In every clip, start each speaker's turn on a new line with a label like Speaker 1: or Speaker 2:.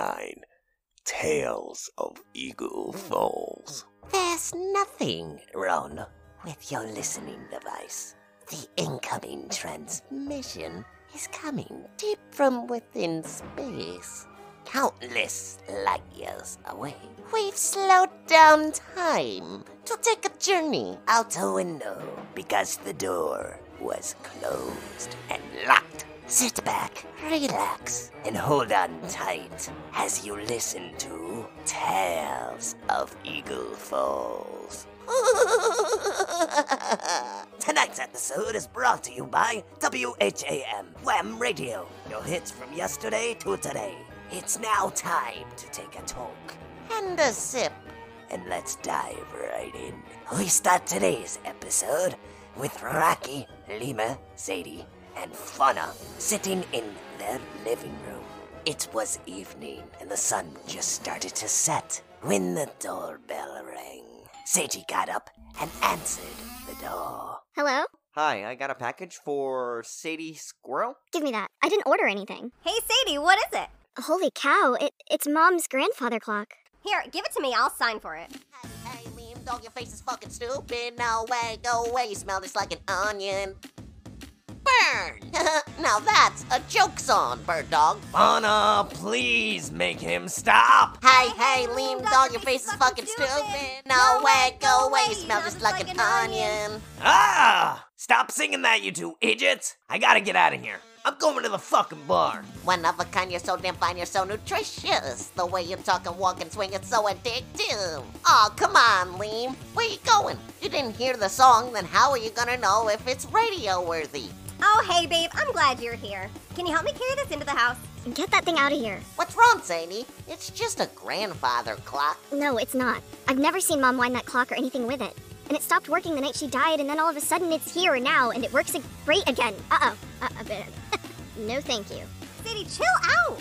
Speaker 1: 9 Tales of Eagle Falls.
Speaker 2: There's nothing wrong with your listening device. The incoming transmission is coming deep from within space, countless light years away. We've slowed down time to take a journey out a window because the door was closed and locked. Sit back, relax, and hold on tight as you listen to Tales of Eagle Falls. Tonight's episode is brought to you by WHAM Wham Radio. Your hits from yesterday to today. It's now time to take a talk and a sip, and let's dive right in. We start today's episode with Rocky, Lima, Sadie, and Fauna sitting in their living room. It was evening, and the sun just started to set when the doorbell rang. Sadie got up and answered the door.
Speaker 3: Hello?
Speaker 4: Hi, I got a package for Sadie Squirrel.
Speaker 3: Give me that. I didn't order anything.
Speaker 5: Hey, Sadie, what is it?
Speaker 3: Holy cow, it, it's mom's grandfather clock.
Speaker 5: Here, give it to me. I'll sign for it.
Speaker 2: Hey, Liam, dog, your face is fucking stupid. No way, go away. You smell just like an onion. Burn! now that's a joke song, bird dog.
Speaker 1: Fauna, please make him stop.
Speaker 2: Hey, hey, Liam, dog, your face is fucking stupid. No way, go away. You smell just like an onion.
Speaker 1: Ah! Stop singing that, you two idiots. I gotta get out of here. I'm going to the fucking bar.
Speaker 2: One of a kind, you're so damn fine, you're so nutritious. The way you talk and walk and swing, it's so addictive. Oh, come on, Liam. Where you going? You didn't hear the song, then how are you gonna know if it's radio worthy?
Speaker 5: Oh, hey, babe, I'm glad you're here. Can you help me carry this into the house?
Speaker 3: And get that thing out of here.
Speaker 2: What's wrong, Sadie? It's just a grandfather clock.
Speaker 3: No, it's not. I've never seen mom wind that clock or anything with it. And it stopped working the night she died, and then all of a sudden it's here now, and it works great again. Uh oh. Uh, a bit. no, thank you.
Speaker 5: Sadie, chill out.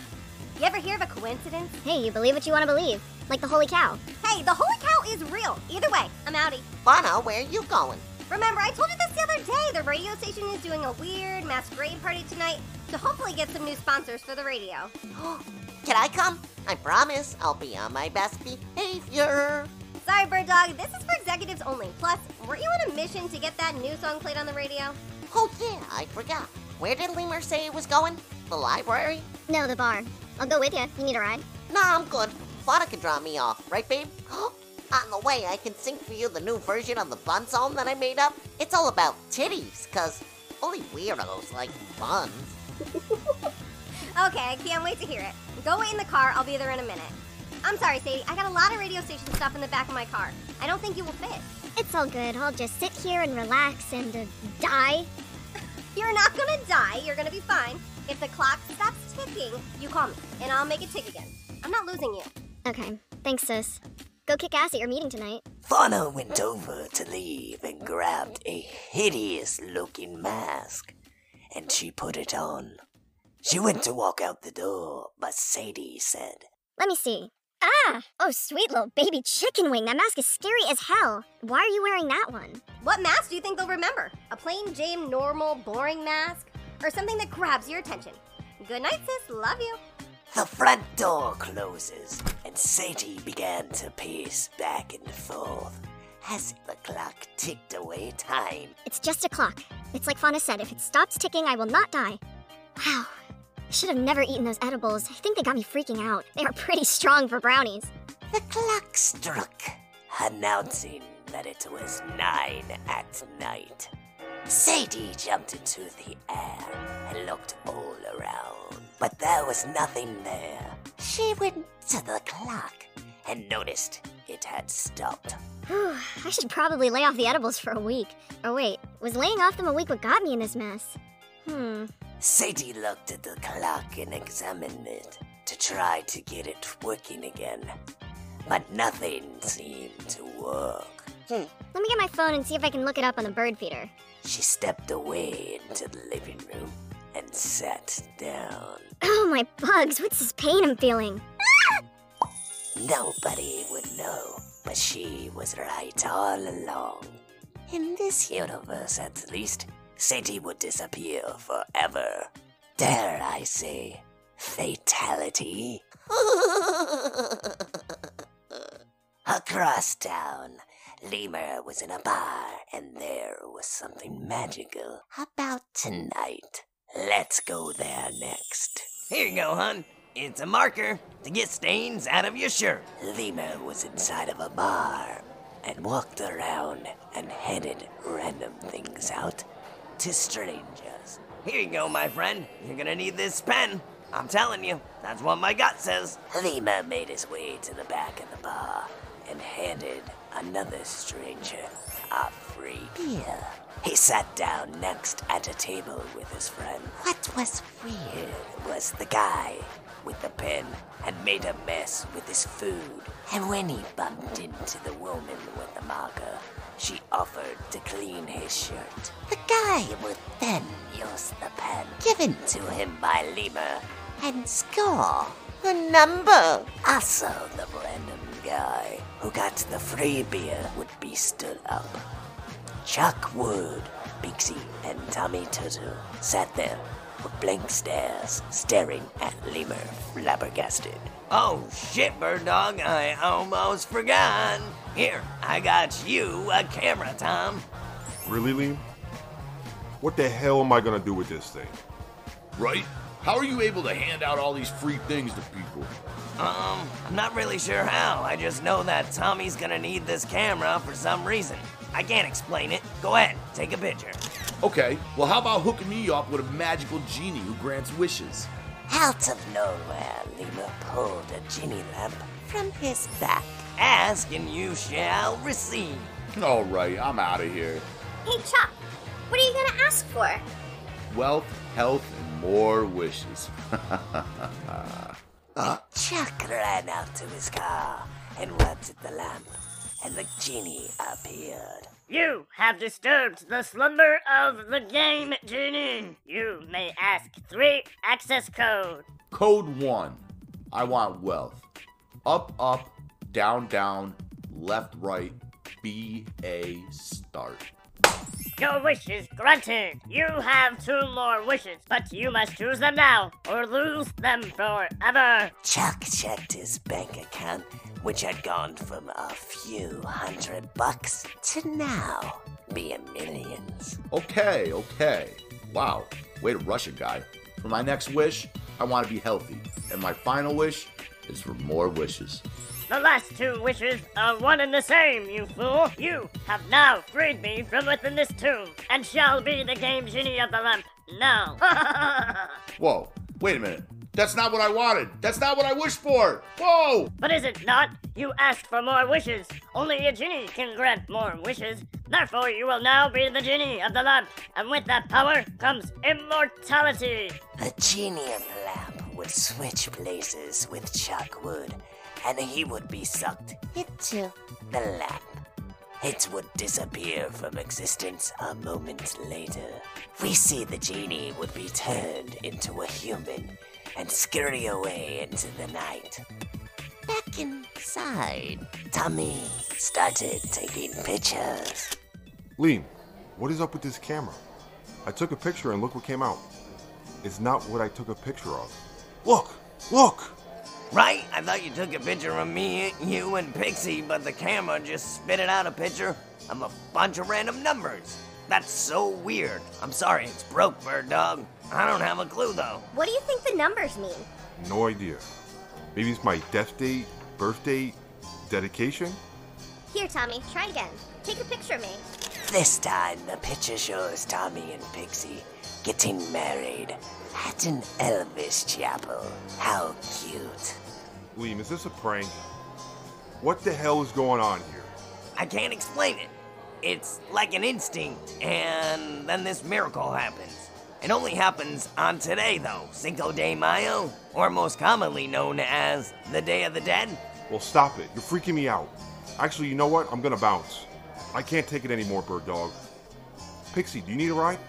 Speaker 5: You ever hear of a coincidence?
Speaker 3: Hey, you believe what you want to believe. Like the holy cow.
Speaker 5: Hey, the holy cow is real. Either way, I'm outie.
Speaker 2: Fauna, where are you going?
Speaker 5: Remember, I told you this the other day. The radio station is doing a weird masquerade party tonight to hopefully get some new sponsors for the radio.
Speaker 2: Can I come? I promise I'll be on my best behavior.
Speaker 5: Sorry, Bird Dog, this is for executives only. Plus, weren't you on a mission to get that new song played on the radio?
Speaker 2: Oh, yeah, I forgot. Where did Lemur say he was going? The library?
Speaker 3: No, the bar. I'll go with you. You need a ride?
Speaker 2: Nah, I'm good. Fauna can drop me off, right, babe? On the way, I can sing for you the new version of the fun song that I made up. It's all about titties, cause only weirdos like buns.
Speaker 5: Okay, I can't wait to hear it. Go wait in the car, I'll be there in a minute. I'm sorry, Sadie, I got a lot of radio station stuff in the back of my car. I don't think you will fit.
Speaker 3: It's all good. I'll just sit here and relax and uh, die.
Speaker 5: You're not gonna die, you're gonna be fine. If the clock stops ticking, you call me, and I'll make it tick again. I'm not losing you.
Speaker 3: Okay. Thanks, sis. Go kick ass at your meeting tonight.
Speaker 2: Fauna went over to leave and grabbed a hideous looking mask, and she put it on. She went to walk out the door, but Sadie said,
Speaker 3: Let me see. Ah! Oh, sweet little baby chicken wing. That mask is scary as hell. Why are you wearing that one?
Speaker 5: What mask do you think they'll remember? A plain Jane normal, boring mask? Or something that grabs your attention? Good night, sis. Love you.
Speaker 2: The front door closes, and Sadie began to pace back and forth as the clock ticked away time.
Speaker 3: It's just a clock. It's like Fauna said if it stops ticking, I will not die. Wow. I should have never eaten those edibles. I think they got me freaking out. They are pretty strong for brownies.
Speaker 2: The clock struck, announcing that it was nine at night. Sadie jumped into the air and looked all around, but there was nothing there. She went to the clock and noticed it had stopped.
Speaker 3: Whew, I should probably lay off the edibles for a week. Or wait, was laying off them a week what got me in this mess? Hmm.
Speaker 2: Sadie looked at the clock and examined it to try to get it working again, but nothing seemed to work. Hmm.
Speaker 3: Let me get my phone and see if I can look it up on the bird feeder.
Speaker 2: She stepped away into the living room and sat down.
Speaker 3: Oh, my bugs. What's this pain I'm feeling?
Speaker 2: Nobody would know, but she was right all along. In this universe, at least, Sadie would disappear forever. Dare I say, fatality. Across town, Lemur was in a bar, and there was something magical about tonight. Let's go there next.
Speaker 1: Here you go, hun. It's a marker to get stains out of your shirt.
Speaker 2: Lima was inside of a bar and walked around and handed random things out to strangers.
Speaker 1: Here you go, my friend. You're gonna need this pen. I'm telling you, that's what my gut says.
Speaker 2: Lima made his way to the back of the bar and handed another stranger a free beer. He sat down next at a table with his friend. What was weird was the guy with the pen had made a mess with his food, and when he bumped into the woman with the marker, she offered to clean his shirt. The guy would then use the pen given to him by Lemur and score a number. Also, the random guy who got the free beer would be stood up. Chuck Wood, Pixie, and Tommy Tutu sat there with blank stares, staring at Lemur, flabbergasted.
Speaker 1: Oh shit, bird dog, I almost forgot. Here, I got you a camera, Tom.
Speaker 6: Really, Liam? What the hell am I gonna do with this thing?
Speaker 7: Right? How are you able to hand out all these free things to people?
Speaker 1: Um, I'm not really sure how. I just know that Tommy's gonna need this camera for some reason. I can't explain it. Go ahead, take a picture.
Speaker 7: Okay, well, how about hooking me up with a magical genie who grants wishes?
Speaker 2: Out of nowhere, Lima pulled a genie lamp from his back.
Speaker 1: Ask and you shall receive.
Speaker 7: All right, I'm out of here.
Speaker 8: Hey, Chuck, what are you gonna ask for?
Speaker 7: Wealth, health, and more wishes.
Speaker 2: Chuck ran out to his car and rubbed at the lamp, and the genie appeared.
Speaker 9: You have disturbed the slumber of the game, Genie. You may ask three access code.
Speaker 7: Code 1. I want wealth. Up, up, down, down, left, right, B, A, start.
Speaker 9: Your wish is granted. You have two more wishes, but you must choose them now or lose them forever.
Speaker 2: Chuck checked his bank account, which had gone from a few hundred bucks to now being millions.
Speaker 7: Okay, okay. Wow, way to rush it, guy. For my next wish, I want to be healthy. And my final wish is for more wishes.
Speaker 9: The last two wishes are one and the same, you fool. You have now freed me from within this tomb and shall be the game genie of the lamp now.
Speaker 7: Whoa, wait a minute. That's not what I wanted. That's not what I wished for. Whoa!
Speaker 9: but is it not? You asked for more wishes. Only a genie can grant more wishes. Therefore, you will now be the genie of the lamp, and with that power comes immortality.
Speaker 2: The genie of the lamp would switch places with Chuck Wood, and he would be sucked into the lamp. It would disappear from existence a moment later. We see the genie would be turned into a human and scurry away into the night. Back inside, Tommy started taking pictures.
Speaker 6: Liam, what is up with this camera? I took a picture and look what came out. It's not what I took a picture of. Look! Look!
Speaker 1: Right? I thought you took a picture of me, you, and Pixie, but the camera just spit it out a picture of a bunch of random numbers. That's so weird. I'm sorry, it's broke, bird dog. I don't have a clue though.
Speaker 8: What do you think the numbers mean?
Speaker 6: No idea. Maybe it's my death date, birth date, dedication?
Speaker 8: Here, Tommy, try again. Take a picture of me.
Speaker 2: This time, the picture shows Tommy and Pixie getting married at an Elvis chapel. How cute.
Speaker 6: Liam, is this a prank? What the hell is going on here?
Speaker 1: I can't explain it. It's like an instinct, and then this miracle happens. It only happens on today, though, Cinco de Mayo, or most commonly known as the Day of the Dead.
Speaker 6: Well, stop it. You're freaking me out. Actually, you know what? I'm gonna bounce. I can't take it anymore, Bird Dog. Pixie, do you need a ride?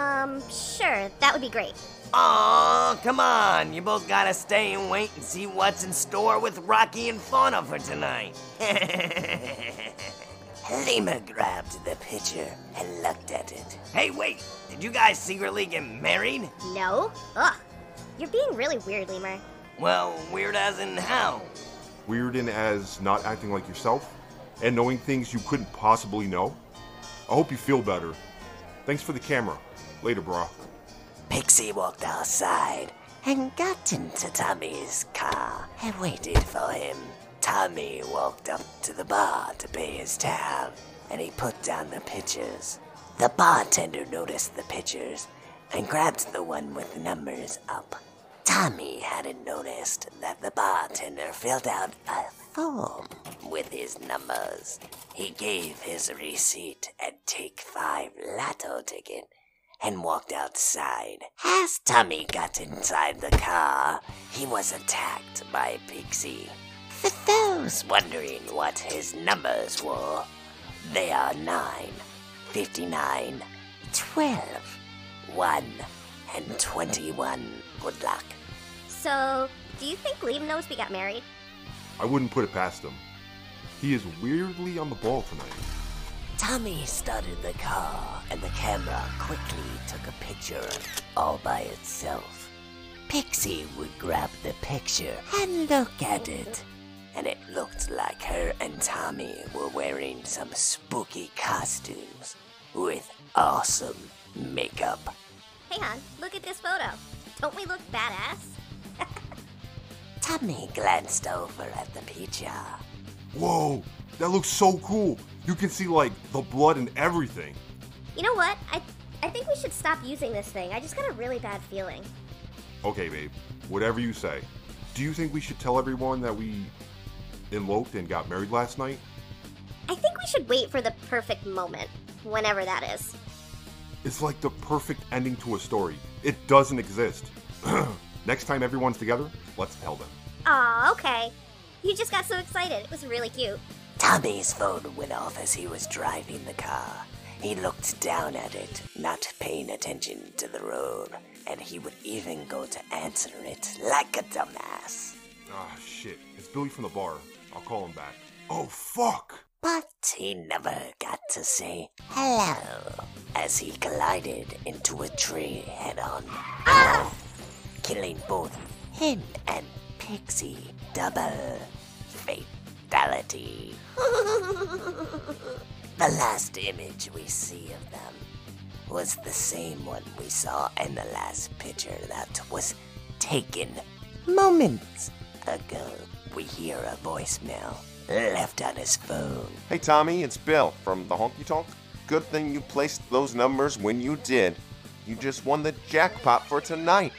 Speaker 8: Um, sure, that would be great.
Speaker 1: Aw, come on. You both gotta stay and wait and see what's in store with Rocky and Fauna for tonight.
Speaker 2: Lima grabbed the picture and looked at it.
Speaker 1: hey, wait. Did you guys secretly get married?
Speaker 8: No? Ugh. You're being really weird, Lemur.
Speaker 1: Well, weird as in how?
Speaker 6: Weird in as not acting like yourself and knowing things you couldn't possibly know. I hope you feel better. Thanks for the camera. Later, brah.
Speaker 2: Pixie walked outside and got into Tommy's car and waited for him. Tommy walked up to the bar to pay his tab and he put down the pitchers. The bartender noticed the pitchers and grabbed the one with the numbers up. Tommy hadn't noticed that the bartender filled out a form with his numbers. He gave his receipt and take five lotto ticket and walked outside. As Tommy got inside the car, he was attacked by Pixie. For those wondering what his numbers were, they are 9, 59, 12, 1, and 21. Good luck.
Speaker 8: So, do you think Liam knows we got married?
Speaker 6: I wouldn't put it past him. He is weirdly on the ball tonight.
Speaker 2: Tommy started the car, and the camera quickly took a picture all by itself. Pixie would grab the picture and look at it, and it looked like her and Tommy were wearing some spooky costumes with awesome makeup.
Speaker 8: Hey, hon, look at this photo. Don't we look badass?
Speaker 2: Tommy glanced over at the picture.
Speaker 6: Whoa, that looks so cool. You can see like the blood and everything.
Speaker 8: You know what? I I think we should stop using this thing. I just got a really bad feeling.
Speaker 6: Okay, babe, whatever you say. Do you think we should tell everyone that we eloped and got married last night?
Speaker 8: I think we should wait for the perfect moment, whenever that is.
Speaker 6: It's like the perfect ending to a story. It doesn't exist. Next time everyone's together, let's tell them.
Speaker 8: Aw, okay. You just got so excited. It was really cute.
Speaker 2: Tommy's phone went off as he was driving the car. He looked down at it, not paying attention to the road, and he would even go to answer it like a dumbass.
Speaker 6: Ah, shit. It's Billy from the bar. I'll call him back. Oh, fuck!
Speaker 2: But he never got to say hello as he collided into a tree head on, killing both him and Pixie. Double the last image we see of them was the same one we saw in the last picture that was taken moments ago. We hear a voicemail left on his phone.
Speaker 10: Hey Tommy, it's Bill from the Honky Tonk. Good thing you placed those numbers when you did. You just won the jackpot for tonight.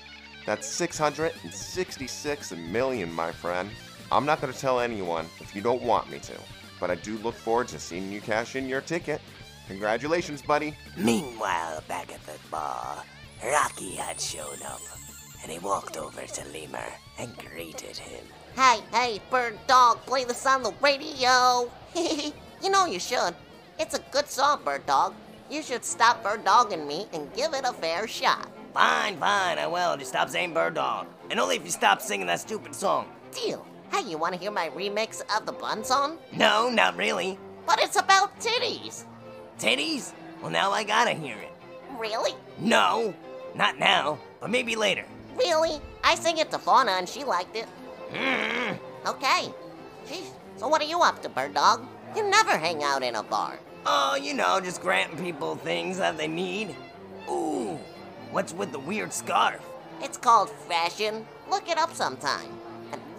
Speaker 10: That's 666 million, my friend. I'm not going to tell anyone if you don't want me to, but I do look forward to seeing you cash in your ticket. Congratulations, buddy.
Speaker 2: Meanwhile, back at the bar, Rocky had shown up, and he walked over to Lemur and greeted him.
Speaker 11: Hey, hey, bird dog, play this on the radio. you know you should. It's a good song, bird dog. You should stop bird dogging me and give it a fair shot.
Speaker 1: Fine, fine, I will. Just stop saying bird dog. And only if you stop singing that stupid song.
Speaker 11: Deal. Hey, you want to hear my remix of the Bun song?
Speaker 1: No, not really.
Speaker 11: But it's about titties.
Speaker 1: Titties? Well, now I gotta hear it.
Speaker 11: Really?
Speaker 1: No, not now, but maybe later.
Speaker 11: Really? I sang it to Fauna and she liked it.
Speaker 1: Mm.
Speaker 11: Okay. Jeez. So what are you up to, bird dog? You never hang out in a bar.
Speaker 1: Oh, you know, just granting people things that they need. Ooh, what's with the weird scarf?
Speaker 11: It's called fashion. Look it up sometime.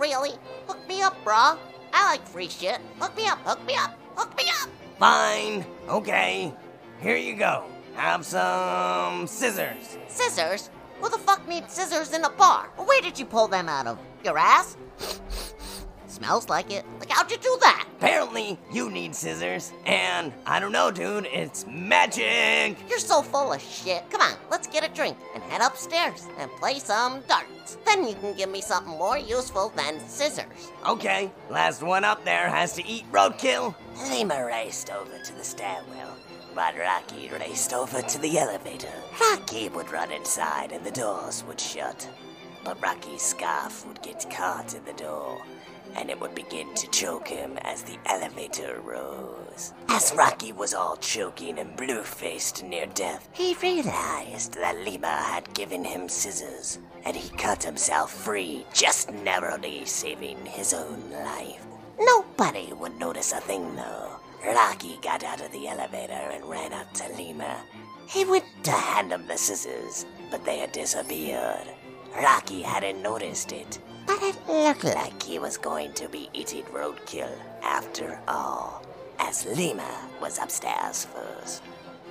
Speaker 11: Really, hook me up, brah. I like free shit. Hook me up, hook me up, hook me up.
Speaker 1: Fine, okay. Here you go. Have some scissors.
Speaker 11: Scissors? Who the fuck needs scissors in a bar? Where did you pull them out of? Your ass? Smells like it. Like, how'd you do that?
Speaker 1: Apparently, you need scissors. And I don't know, dude, it's magic.
Speaker 11: You're so full of shit. Come on, let's get a drink and head upstairs and play some darts. Then you can give me something more useful than scissors.
Speaker 1: Okay, last one up there has to eat roadkill.
Speaker 2: Lima raced over to the stairwell, while Rocky raced over to the elevator. Rocky would run inside and the doors would shut. But Rocky's scarf would get caught in the door, and it would begin to choke him as the elevator rose. As Rocky was all choking and blue faced near death, he realized that Lima had given him scissors, and he cut himself free, just narrowly saving his own life. Nobody would notice a thing though. Rocky got out of the elevator and ran up to Lima. He went to hand him the scissors, but they had disappeared. Rocky hadn't noticed it, but it looked like he was going to be eating roadkill after all, as Lima was upstairs first.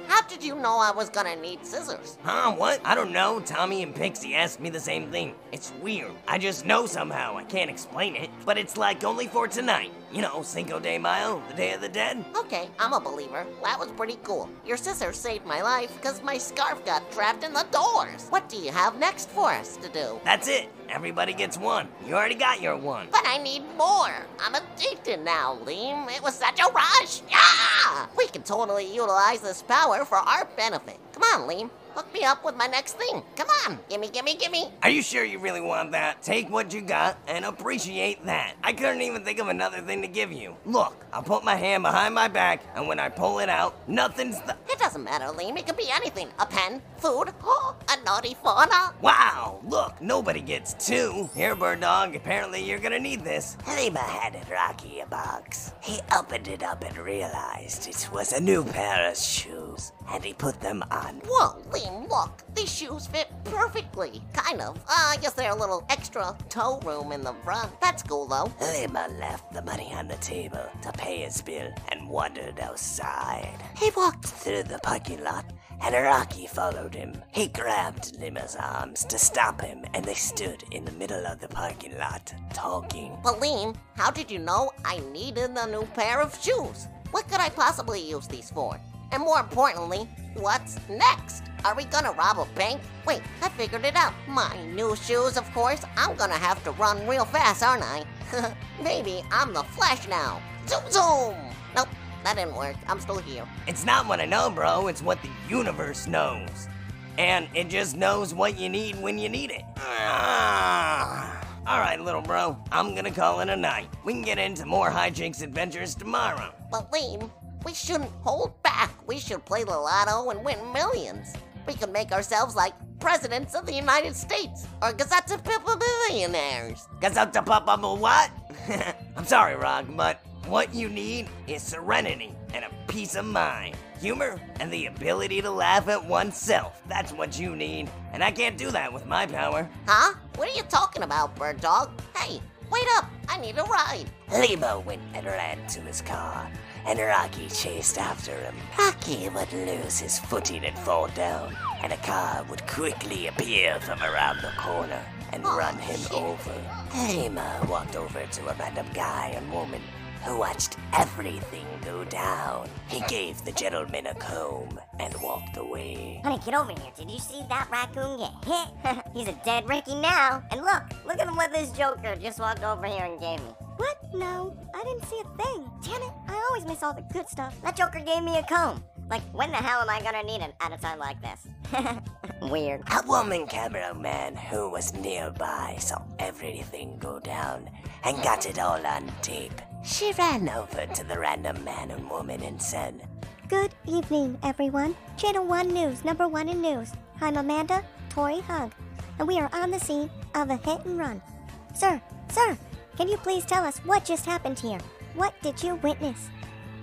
Speaker 11: How did you know I was gonna need scissors?
Speaker 1: Huh? What? I don't know. Tommy and Pixie asked me the same thing. It's weird. I just know somehow. I can't explain it. But it's like only for tonight. You know, Cinco de Mayo, the Day of the Dead.
Speaker 11: Okay, I'm a believer. That was pretty cool. Your scissors saved my life because my scarf got trapped in the doors. What do you have next for us to do?
Speaker 1: That's it. Everybody gets one. You already got your one.
Speaker 11: But I need more. I'm addicted now, Liam. It was such a rush. Yeah! We can totally utilize this power for our benefit. Come on, Liam. Hook me up with my next thing. Come on. Gimme, gimme, gimme.
Speaker 1: Are you sure you really want that? Take what you got and appreciate that. I couldn't even think of another thing to give you. Look, I'll put my hand behind my back, and when I pull it out, nothing's the.
Speaker 11: It doesn't matter, Liam. It could be anything. A pen, food, oh, a naughty fauna.
Speaker 1: Wow, look, nobody gets two. Here, Bird Dog, apparently you're gonna need this.
Speaker 2: Lima handed Rocky a box. He opened it up and realized it was a new pair of shoes, and he put them on.
Speaker 11: Whoa, Liam, look. These shoes fit perfectly. Kind of. Uh, I guess they're a little extra toe room in the front. That's cool, though.
Speaker 2: Lima left the money on the table to pay his bill and wandered outside. He walked through the parking lot, and Rocky followed him. He grabbed Lima's arms to stop him, and they stood in the middle of the parking lot, talking.
Speaker 11: Liam, how did you know I needed a new pair of shoes? What could I possibly use these for? And more importantly, what's next? Are we gonna rob a bank? Wait, I figured it out. My new shoes, of course. I'm gonna have to run real fast, aren't I? Maybe I'm the Flash now. Zoom zoom! Nope, that didn't work. I'm still here.
Speaker 1: It's not what I know, bro, it's what the universe knows. And it just knows what you need when you need it. Ah. All right, little bro, I'm gonna call it a night. We can get into more hijinks adventures tomorrow.
Speaker 11: But Liam, we shouldn't hold back. We should play the lotto and win millions. We could make ourselves like presidents of the United States or Gazette billionaires.
Speaker 1: Gazette Papa what? I'm sorry, Rock, but what you need is serenity and a peace of mind. Humor and the ability to laugh at oneself. That's what you need. And I can't do that with my power.
Speaker 11: Huh? What are you talking about, Bird Dog? Hey, wait up. I need a ride.
Speaker 2: Lima went and ran to his car, and Rocky chased after him. Rocky would lose his footing and fall down, and a car would quickly appear from around the corner and
Speaker 11: Oh,
Speaker 2: run him
Speaker 11: shit.
Speaker 2: over. Lima walked over to a random guy and woman who watched everything go down. He gave the gentleman a comb and walked away.
Speaker 8: Honey, get over here. Did you see that raccoon get hit? He's a dead Ricky now. And look, look at what this Joker just walked over here and gave me.
Speaker 3: What? No, I didn't see a thing. Damn it, I always miss all the good stuff.
Speaker 8: That Joker gave me a comb. Like, when the hell am I gonna need him at a time like this? Weird.
Speaker 2: A woman cameraman who was nearby saw everything go down and got it all on tape. She ran over to the random man and woman and said,
Speaker 3: Good evening, everyone. Channel 1 News, number one in news. I'm Amanda Tori Hug, and we are on the scene of a hit and run. Sir, sir, can you please tell us what just happened here? What did you witness?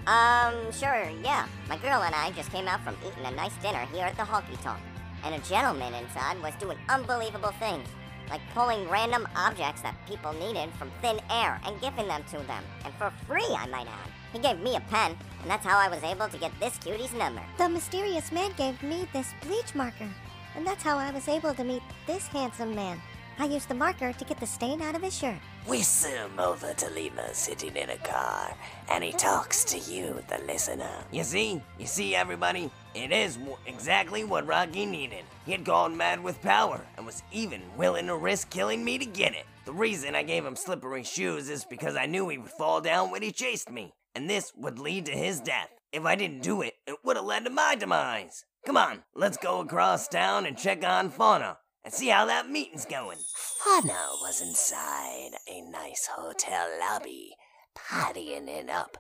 Speaker 8: Um, sure, yeah. My girl and I just came out from eating a nice dinner here at the Honky Tonk. And a gentleman inside was doing unbelievable things. Like pulling random objects that people needed from thin air and giving them to them. And for free, I might add. He gave me a pen, and that's how I was able to get this cutie's number.
Speaker 3: The mysterious man gave me this bleach marker, and that's how I was able to meet this handsome man. I used the marker to get the stain out of his shirt.
Speaker 2: We zoom over to Lima sitting in a car, and he talks to you, the listener.
Speaker 1: You see? You see, everybody? It is w- exactly what Rocky needed. He had gone mad with power and was even willing to risk killing me to get it. The reason I gave him slippery shoes is because I knew he would fall down when he chased me, and this would lead to his death. If I didn't do it, it would have led to my demise. Come on, let's go across town and check on Fauna.
Speaker 12: And see how that meeting's going.
Speaker 2: Fauna was inside a nice hotel lobby, partying it up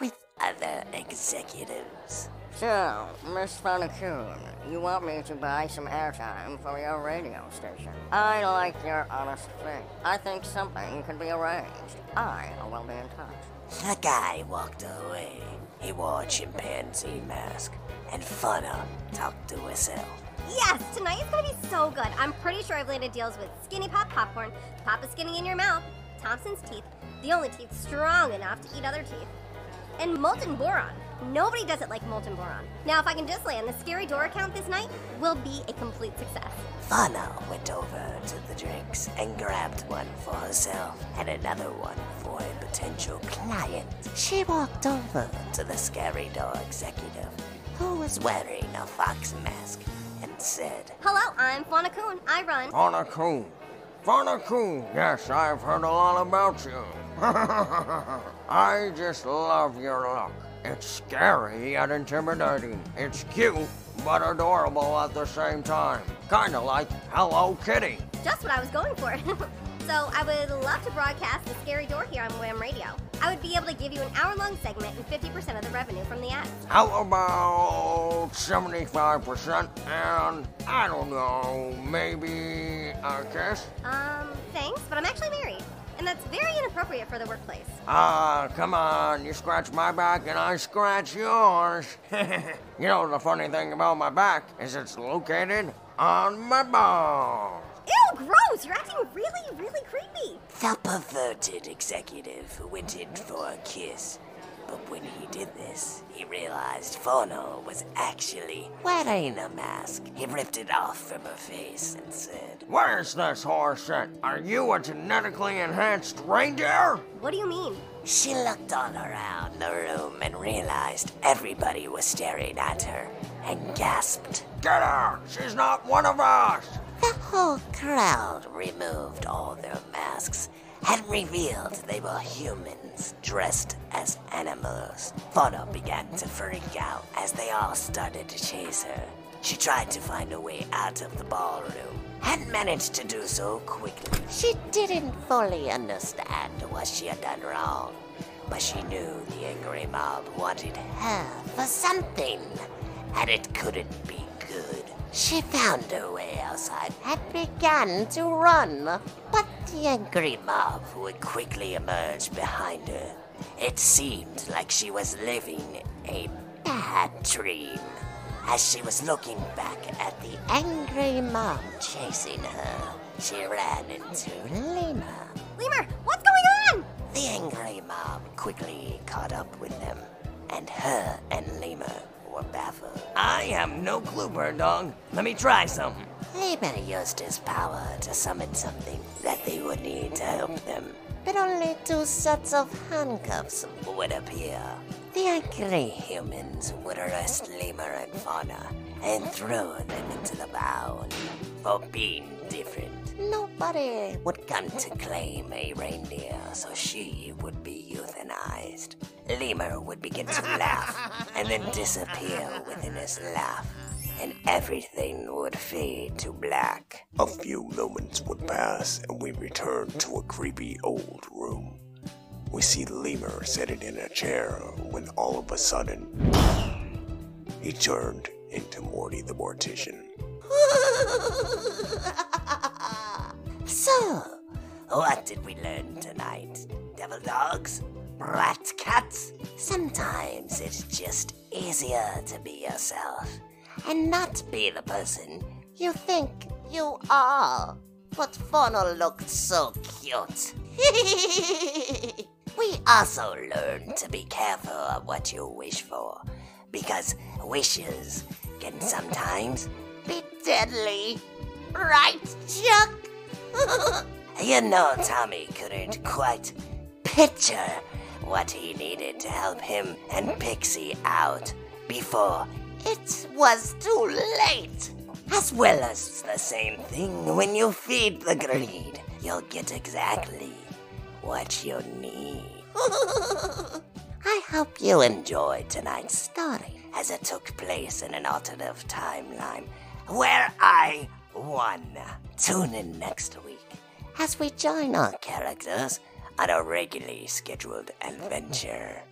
Speaker 2: with other executives.
Speaker 13: So, Miss Fauna Coon, you want me to buy some airtime for your radio station? I like your honest faith. I think something can be arranged. I will be in touch.
Speaker 2: The guy walked away. He wore a chimpanzee mask, and Fauna talked to herself.
Speaker 5: Yes, tonight is gonna be so good. I'm pretty sure I've landed deals with Skinny Pop Popcorn, Papa Skinny in Your Mouth, Thompson's Teeth, the only teeth strong enough to eat other teeth, and Molten Boron. Nobody does it like Molten Boron. Now, if I can just land the Scary Door account this night, will be a complete success.
Speaker 2: Fauna went over to the drinks and grabbed one for herself and another one for a potential client. She walked over to the Scary Door executive, who was wearing a fox mask, said,
Speaker 5: Hello, I'm Fauna Coon. I run.
Speaker 12: Fauna Coon. Fauna Coon. Yes, I've heard a lot about you. I just love your look. It's scary yet intimidating. It's cute, but adorable at the same time. Kinda like Hello Kitty.
Speaker 5: Just what I was going for. so, I would love to broadcast the Scary Door here on Wham Radio. I would be able to give you an hour long segment and 50% of the revenue from the ads.
Speaker 12: How about 75% and, I don't know, maybe a kiss?
Speaker 5: Um, thanks, but I'm actually married. And that's very inappropriate for the workplace.
Speaker 12: Ah, come on. You scratch my back and I scratch yours. you know, the funny thing about my back is it's located on my balls.
Speaker 5: Ew, gross! You're acting really, really creepy.
Speaker 2: The perverted executive went in for a kiss. But when he did this, he realized Fauna was actually wearing a mask. He ripped it off from her face and said,
Speaker 12: Where's this horse at? Are you a genetically enhanced reindeer?
Speaker 5: What do you mean?
Speaker 2: She looked all around the room and realized everybody was staring at her and gasped,
Speaker 12: Get out! She's not one of us!
Speaker 2: The whole crowd removed all their masks and revealed they were humans dressed as animals. Fauna began to freak out as they all started to chase her. She tried to find a way out of the ballroom and managed to do so quickly. She didn't fully understand what she had done wrong, but she knew the angry mob wanted her for something, and it couldn't be good. She found her way outside and began to run, but the angry mob would quickly emerge behind her. It seemed like she was living a bad dream. As she was looking back at the angry mob chasing her, she ran into Lima.
Speaker 5: Lemur, what's going on?
Speaker 2: The angry mob quickly caught up with them, and her and Lima
Speaker 12: I have no clue, bird dog. Let me try something.
Speaker 2: Lima used his power to summon something that they would need to help them. But only two sets of handcuffs would appear. The angry humans would arrest Lemur and Fauna and throw them into the bound for being different. Nobody would come to claim a reindeer, so she would be euthanized. Lemur would begin to laugh and then disappear within his laugh, and everything would fade to black.
Speaker 14: A few moments would pass, and we returned to a creepy old room. We see Lemur sitting in a chair when all of a sudden he turned into Morty the Mortician.
Speaker 2: So, what did we learn tonight? Devil dogs? Rat cats? Sometimes it's just easier to be yourself and not be the person you think you are. But Fauna looked so cute. we also learned to be careful of what you wish for because wishes can sometimes be deadly. Right, Chuck? you know, Tommy couldn't quite picture what he needed to help him and hmm? Pixie out before it was too late. As well as the same thing when you feed the greed, you'll get exactly what you need. I hope you enjoyed tonight's story as it took place in an alternative timeline where I one. Tune in next week as we join our characters on a regularly scheduled adventure.